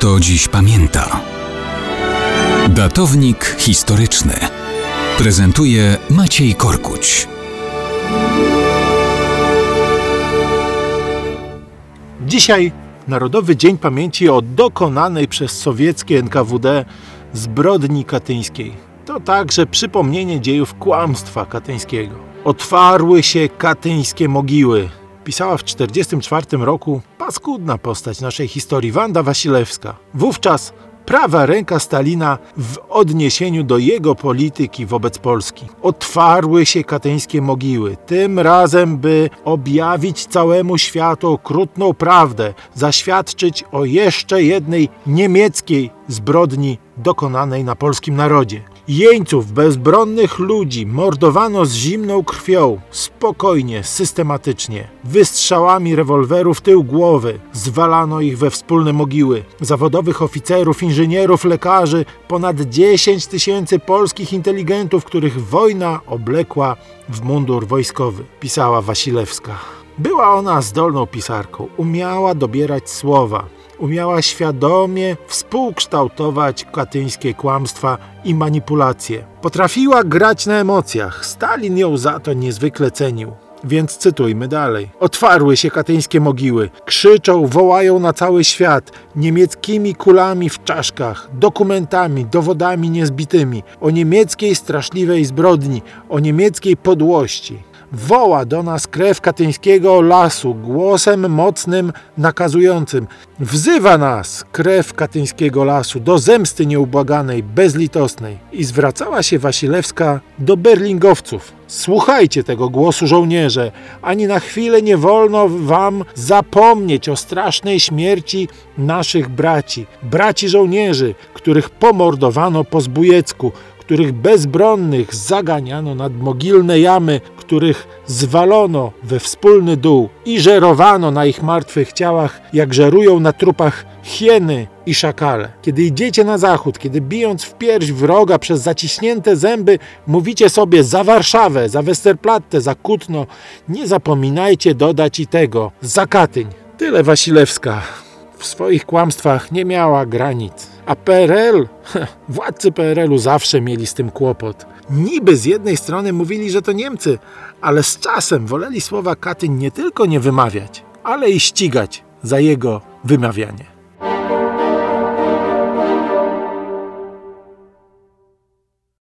kto dziś pamięta. Datownik historyczny prezentuje Maciej Korkuć. Dzisiaj Narodowy Dzień Pamięci o dokonanej przez sowieckie NKWD zbrodni katyńskiej. To także przypomnienie dziejów kłamstwa katyńskiego. Otwarły się katyńskie mogiły. Pisała w 1944 roku paskudna postać naszej historii, Wanda Wasilewska. Wówczas prawa ręka Stalina w odniesieniu do jego polityki wobec Polski. Otwarły się katyńskie mogiły, tym razem by objawić całemu światu okrutną prawdę, zaświadczyć o jeszcze jednej niemieckiej zbrodni dokonanej na polskim narodzie. Jeńców, bezbronnych ludzi mordowano z zimną krwią, spokojnie, systematycznie. Wystrzałami rewolwerów w tył głowy zwalano ich we wspólne mogiły. Zawodowych oficerów, inżynierów, lekarzy, ponad 10 tysięcy polskich inteligentów, których wojna oblekła w mundur wojskowy, pisała Wasilewska. Była ona zdolną pisarką, umiała dobierać słowa, umiała świadomie współkształtować katyńskie kłamstwa i manipulacje. Potrafiła grać na emocjach. Stalin ją za to niezwykle cenił. Więc cytujmy dalej. Otwarły się katyńskie mogiły. Krzyczą, wołają na cały świat. Niemieckimi kulami w czaszkach, dokumentami, dowodami niezbitymi. O niemieckiej straszliwej zbrodni, o niemieckiej podłości woła do nas krew katyńskiego lasu głosem mocnym, nakazującym. Wzywa nas krew katyńskiego lasu do zemsty nieubłaganej, bezlitosnej. I zwracała się Wasilewska do berlingowców. Słuchajcie tego głosu żołnierze, ani na chwilę nie wolno wam zapomnieć o strasznej śmierci naszych braci, braci żołnierzy, których pomordowano po zbójecku, których bezbronnych zaganiano nad mogilne jamy, których zwalono we wspólny dół i żerowano na ich martwych ciałach, jak żerują na trupach hieny i szakale. Kiedy idziecie na zachód, kiedy bijąc w pierś wroga przez zaciśnięte zęby, mówicie sobie za Warszawę, za Westerplatte, za Kutno, nie zapominajcie dodać i tego, za Katyń. Tyle Wasilewska w swoich kłamstwach nie miała granic. A PRL, władcy PRL-u zawsze mieli z tym kłopot. Niby z jednej strony mówili, że to Niemcy, ale z czasem woleli słowa Katyń nie tylko nie wymawiać, ale i ścigać za jego wymawianie.